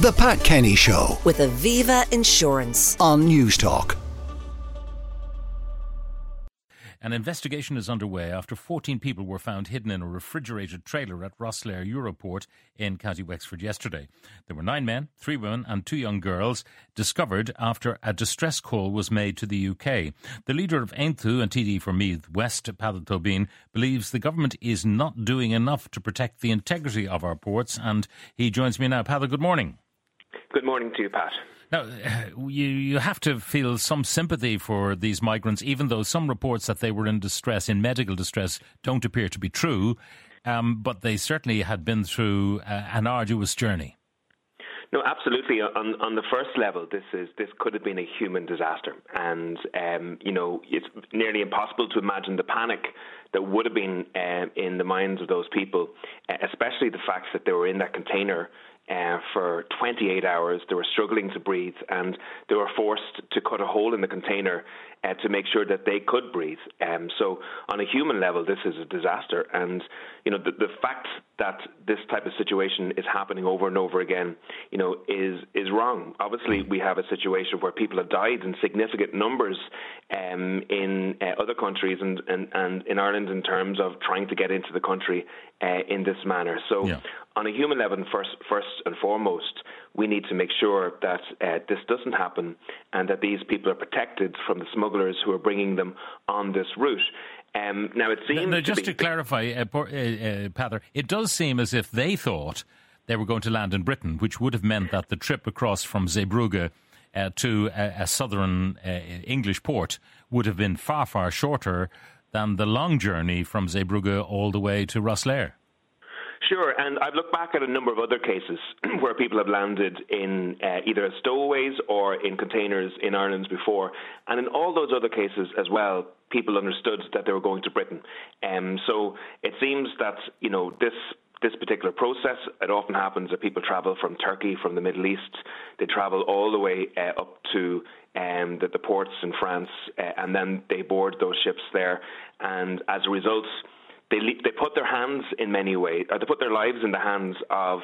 The Pat Kenny Show with Aviva Insurance. on Newstalk. An investigation is underway after 14 people were found hidden in a refrigerated trailer at Rosslare Europort in County Wexford yesterday. There were nine men, three women, and two young girls discovered after a distress call was made to the UK. The leader of Aontú and TD for Meath West, Peadar Tóibín, believes the government is not doing enough to protect the integrity of our ports, and he joins me now. Peadar, good morning. Good morning to you, Pat. Now, you, you have to feel some sympathy for these migrants, even though some reports that they were in distress, in medical distress, don't appear to be true. Um, but they certainly had been through uh, an arduous journey. No, absolutely. On on the first level, this is this could have been a human disaster, and um, you know it's nearly impossible to imagine the panic that would have been uh, in the minds of those people, uh, especially the fact that they were in that container uh, for 28 hours. They were struggling to breathe, and they were forced to cut a hole in the container uh, to make sure that they could breathe. Um, so, on a human level, this is a disaster. And you know, the, the fact that this type of situation is happening over and over again, you know, is is wrong. Obviously, we have a situation where people have died in significant numbers um, in uh, other countries and, and, and in Ireland in terms of trying to get into the country uh, in this manner. So, Yeah. On a human level, first, first and foremost, we need to make sure that uh, this doesn't happen and that these people are protected from the smugglers who are bringing them on this route. Um, now, it seems Now, just to, to clarify, uh, uh, uh, Peadar, it does seem as if they thought they were going to land in Britain, which would have meant that the trip across from Zeebrugge uh, to a, a southern uh, English port would have been far, far shorter than the long journey from Zeebrugge all the way to Rosslare. Sure, and I've looked back at a number of other cases where people have landed in uh, either stowaways or in containers in Ireland before, and in all those other cases as well, people understood that they were going to Britain. Um, so it seems that you know this this particular process. It often happens that people travel from Turkey, from the Middle East. They travel all the way uh, up to um, the, the ports in France, uh, and then they board those ships there. And as a result, they they put their hands in many ways, or they put their lives in the hands of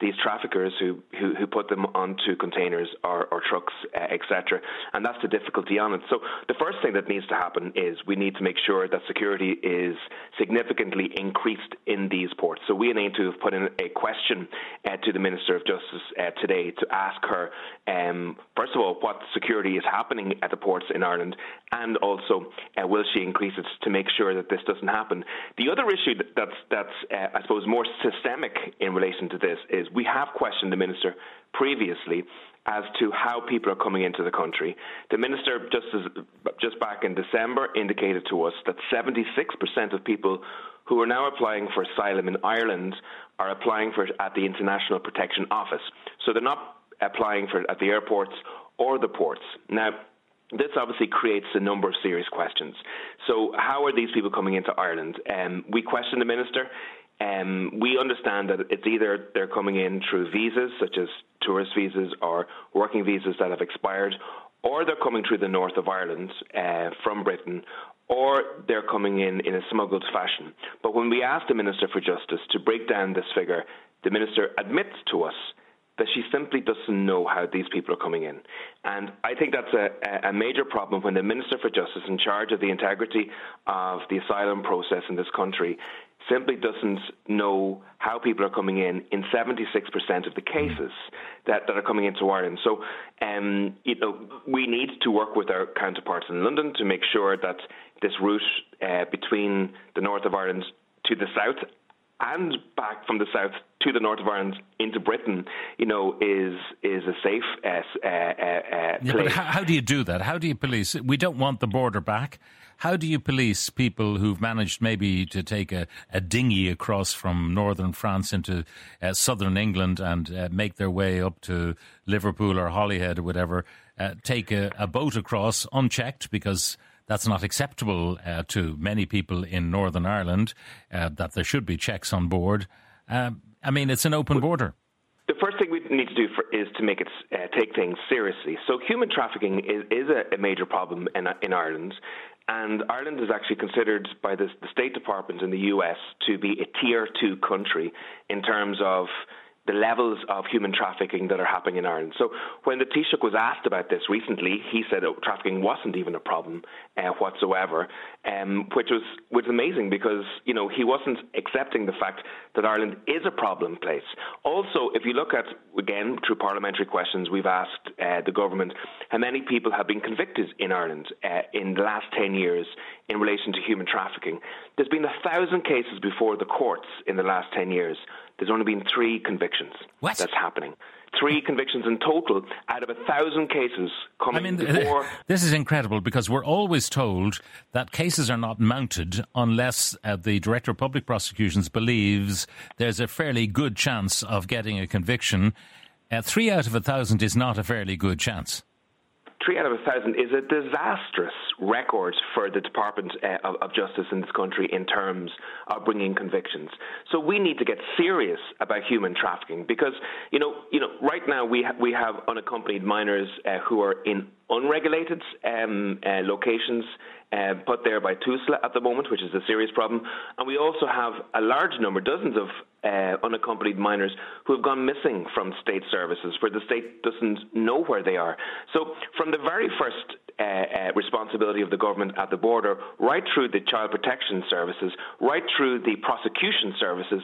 these traffickers who who, who put them onto containers or, or trucks, uh, etc. And that's the difficulty on it. So the first thing that needs to happen is we need to make sure that security is significantly increased in these ports. So we in to have put in a question uh, to the Minister of Justice uh, today to ask her, um, first of all, what security is happening at the ports in Ireland, and also will she increase it to make sure that this doesn't happen. The other issue that's that's I suppose more systemic in relation to this is we have questioned the minister previously as to how people are coming into the country. The minister just as, just back in December indicated to us that 76% of people who are now applying for asylum in Ireland are applying for it at the International Protection Office. So they're not applying for it at the airports or the ports. Now this obviously creates a number of serious questions. So, how are these people coming into Ireland? Um, we questioned the minister. Um, we understand that it's either they're coming in through visas, such as tourist visas or working visas that have expired, or they're coming through the north of Ireland uh, from Britain, or they're coming in in a smuggled fashion. But when we asked the Minister for Justice to break down this figure, the Minister admits to us that she simply doesn't know how these people are coming in. And I think that's a, a major problem when the Minister for Justice, in charge of the integrity of the asylum process in this country, simply doesn't know how people are coming in in 76% of the cases that, that are coming into Ireland. So, um, you know, we need to work with our counterparts in London to make sure that this route uh, between the north of Ireland to the south and back from the south to the north of Ireland into Britain, you know, is is a safe uh, uh, uh, uh, Yeah, place. but how, how do you do that? How do you police? We don't want the border back. How do you police people who've managed maybe to take a, a dinghy across from northern France into uh, southern England and uh, make their way up to Liverpool or Holyhead or whatever? Uh, take a, a boat across unchecked because that's not acceptable uh, to many people in Northern Ireland. Uh, that there should be checks on board. Um I mean, it's an open border. The first thing we need to do for, is to make it uh, take things seriously. So human trafficking is, is a, a major problem in, in Ireland, and Ireland is actually considered by the, the State Department in the US to be a tier two country in terms of the levels of human trafficking that are happening in Ireland. So when the Taoiseach was asked about this recently, he said oh, trafficking wasn't even a problem uh, whatsoever, um, which was was amazing because you know he wasn't accepting the fact that Ireland is a problem place. Also, if you look at again through parliamentary questions, we've asked uh, the government how many people have been convicted in Ireland uh, in the last ten years in relation to human trafficking. There's been a thousand cases before the courts in the last ten years. There's only been three convictions. What? That's happening. Three convictions in total out of a thousand cases coming I mean, before. This is incredible because we're always told that cases are not mounted unless uh, the Director of Public Prosecutions believes there's a fairly good chance of getting a conviction. Uh, three out of a thousand is not a fairly good chance three out of a thousand is a disastrous record for the Department uh, of, of, Justice in this country in terms of bringing convictions. So we need to get serious about human trafficking because you know, you know, right now we ha- we have unaccompanied minors uh, who are in unregulated um, uh, locations uh, put there by TUSLA at the moment, which is a serious problem. And we also have a large number, dozens of uh, unaccompanied minors who have gone missing from state services, where the state doesn't know where they are. So, from the very first uh, uh, responsibility of the government at the border, right through the child protection services, right through the prosecution services,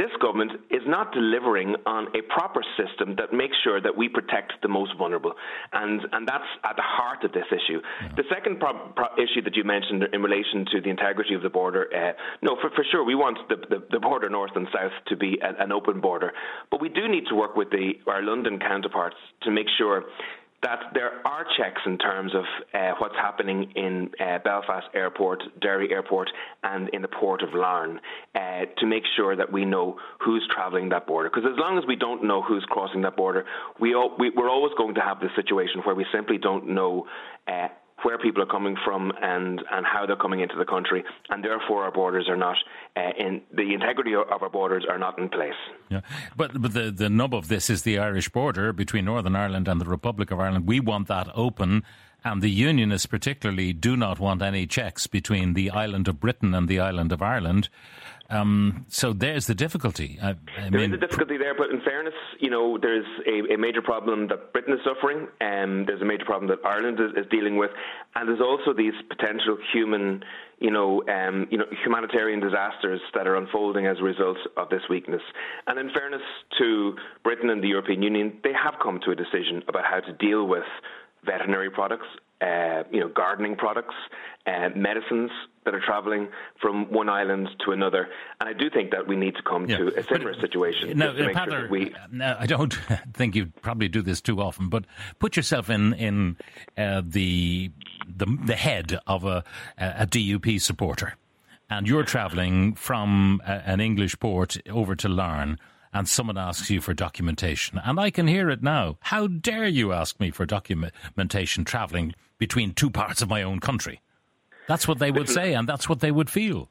this government is not delivering on a proper system that makes sure that we protect the most vulnerable. And, and that's at the heart of this issue. Yeah. The second pro- pro- issue that you mentioned in relation to the integrity of the border, uh, no, for, for sure, we want the, the, the, border north and south to be a, an open border. But we do need to work with the, our London counterparts to make sure that there are checks in terms of uh, what's happening in uh, Belfast Airport, Derry Airport, and in the port of Larne uh, to make sure that we know who's travelling that border. Because as long as we don't know who's crossing that border, we, all, we, are always going to have this situation where we simply don't know uh, where people are coming from and, and how they're coming into the country, and therefore our borders are not uh, in the integrity of our borders are not in place. Yeah, but but the the nub of this is the Irish border between Northern Ireland and the Republic of Ireland. We want that open. And the Unionists, particularly, do not want any checks between the island of Britain and the island of Ireland. Um, so there's the difficulty. I, I there mean, is a difficulty there, but in fairness, you know, there's a, a major problem that Britain is suffering, and there's a major problem that Ireland is, is dealing with, and there's also these potential human, you know, um, you know, humanitarian disasters that are unfolding as a result of this weakness. And in fairness to Britain and the European Union, they have come to a decision about how to deal with veterinary products, uh, you know, gardening products, uh, medicines that are travelling from one island to another. And I do think that we need to come yeah. to a similar but, situation. Now, sure we... I don't think you probably do this too often, but put yourself in in uh, the, the the head of a, a DUP supporter, and you're travelling from a, an English port over to Larne and someone asks you for documentation. And I can hear it now. How dare you ask me for documentation travelling between two parts of my own country? That's what they would say, and that's what they would feel.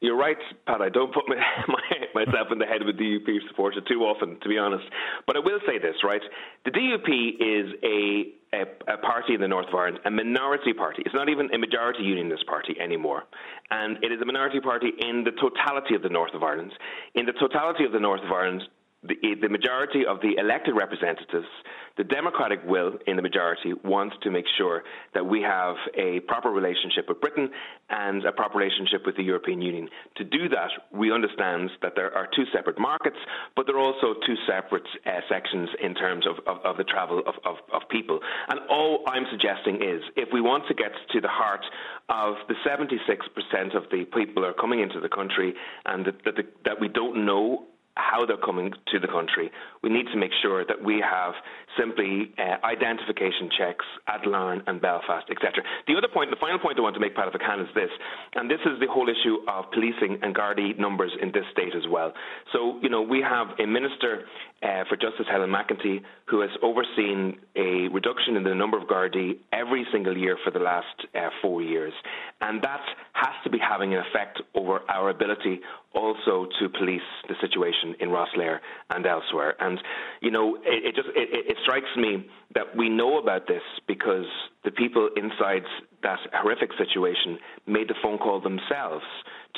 You're right, Pat. I don't put my, my, myself in the head of a DUP supporter too often, to be honest. But I will say this, right? The DUP is a, a, a, party in the north of Ireland, a minority party. It's not even a majority unionist party anymore. And it is a minority party in the totality of the north of Ireland. In the totality of the north of Ireland, the, the majority of the elected representatives, the democratic will in the majority wants to make sure that we have a proper relationship with Britain and a proper relationship with the European Union. To do that, we understand that there are two separate markets, but there are also two separate uh, sections in terms of, of, of the travel of, of, of people. And all I'm suggesting is if we want to get to the heart of the 76% of the people are coming into the country and that, that, the, that we don't know how they're coming to the country. We need to make sure that we have simply uh, identification checks at Larne and Belfast, etc. The other point, the final point I want to make, Pat, if I can, is this, and this is the whole issue of policing and Gardaí numbers in this state as well. So, you know, we have a Minister uh, for Justice, Helen McEntee, who has overseen a reduction in the number of Gardaí every single year for the last uh, four years. And that has to be having an effect over our ability also to police the situation in Rosslare and elsewhere. And, you know, it, it just it, it strikes me that we know about this because the people inside that horrific situation made the phone call themselves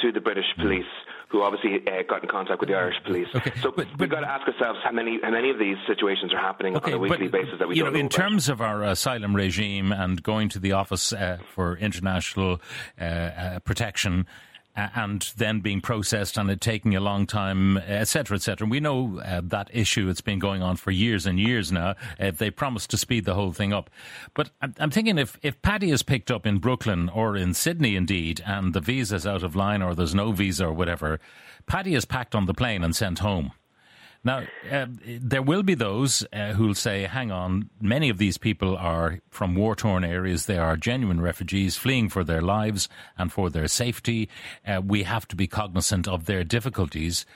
to the British police who obviously uh, got in contact with the Irish police. Okay, so but, we've got to ask ourselves how many how many of these situations are happening okay, on a weekly but, basis that we you know in about. terms of our asylum regime and going to the Office uh, for International uh, uh, Protection and then being processed and it taking a long time, etc., etc. We know uh, that issue. It's been going on for years and years now. Uh, they promised to speed the whole thing up. But I'm, I'm, thinking if, if Paddy is picked up in Brooklyn or in Sydney, indeed, and the visa's out of line or there's no visa or whatever, Paddy is packed on the plane and sent home. Now, uh, there will be those uh, who'll say, hang on, many of these people are from war torn areas. They are genuine refugees fleeing for their lives and for their safety. Uh, we have to be cognizant of their difficulties.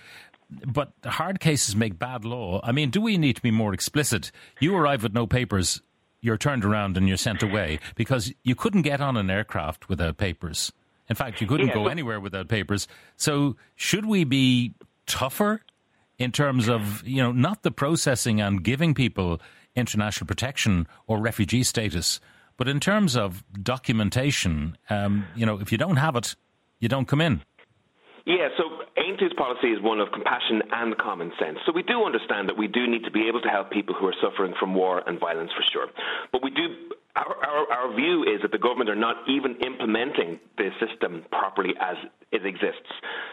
But hard cases make bad law. I mean, do we need to be more explicit? You arrive with no papers, you're turned around and you're sent away because you couldn't get on an aircraft without papers. In fact, you couldn't yeah, go anywhere without papers. So, should we be tougher in terms of, you know, not the processing and giving people international protection or refugee status, but in terms of documentation, um, you know, if you don't have it, you don't come in. Yeah, so Aontú's policy is one of compassion and common sense. So we do understand that we do need to be able to help people who are suffering from war and violence for sure. But we do our, our, our, view is that the government are not even implementing the system properly as it exists.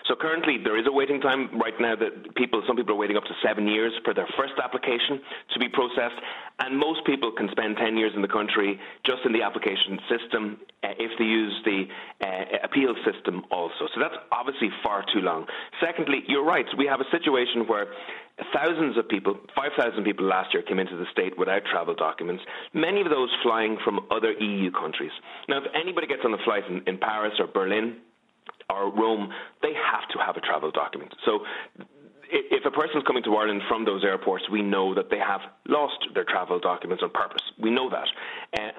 So currently, there is a waiting time right now that people, some people are waiting up to seven years for their first application to be processed, and most people can spend 10 years in the country just in the application system uh, if they use the uh, appeal system also. So that's obviously far too long. Secondly, you're right. We have a situation where thousands of people, 5,000 people last year came into the state without travel documents, many of those flying from other EU countries. Now, if anybody gets on a flight in, in Paris or Berlin, or Rome, they have to have a travel document. So if a person is coming to Ireland from those airports, we know that they have lost their travel documents on purpose. We know that.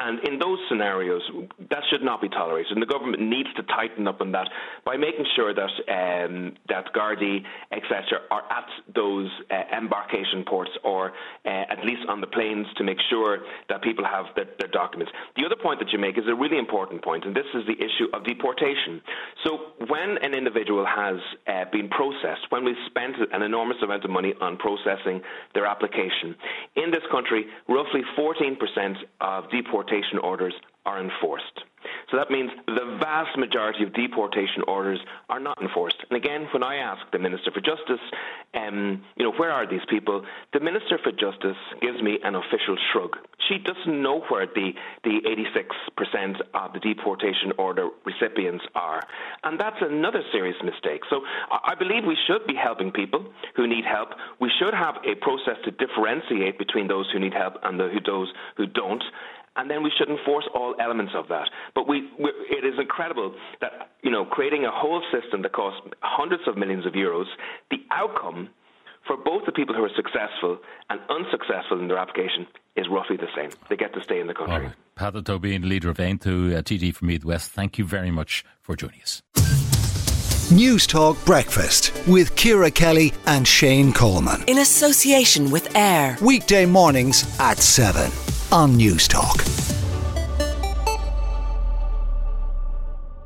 And in those scenarios, that should not be tolerated. And the government needs to tighten up on that by making sure that um, that Gardaí, etc., are at those uh, embarkation ports or uh, at least on the planes to make sure that people have their, their, documents. The other point that you make is a really important point, and this is the issue of deportation. So when an individual has uh, been processed, when we've spent an enormous amount of money on processing their application. In this country, roughly 14% of deportation orders are enforced. So that means the vast majority of deportation orders are not enforced. And again, when I ask the Minister for Justice, um, you know, where are these people? The Minister for Justice gives me an official shrug. She doesn't know where the, the 86% of the deportation order recipients are. And that's another serious mistake. So I believe we should be helping people who need help. We should have a process to differentiate between those who need help and the, those who don't and then we should enforce all elements of that. But we, we, it is incredible that you know creating a whole system that costs hundreds of millions of euros, the outcome for both the people who are successful and unsuccessful in their application is roughly the same. They get to stay in the country. Right. Peadar Tóibín, leader of Aontú, uh, TD from Meath West, thank you very much for joining us. Newstalk Breakfast with Ciara Kelly and Shane Coleman. In association with AIR. Weekday mornings at 7 on Newstalk.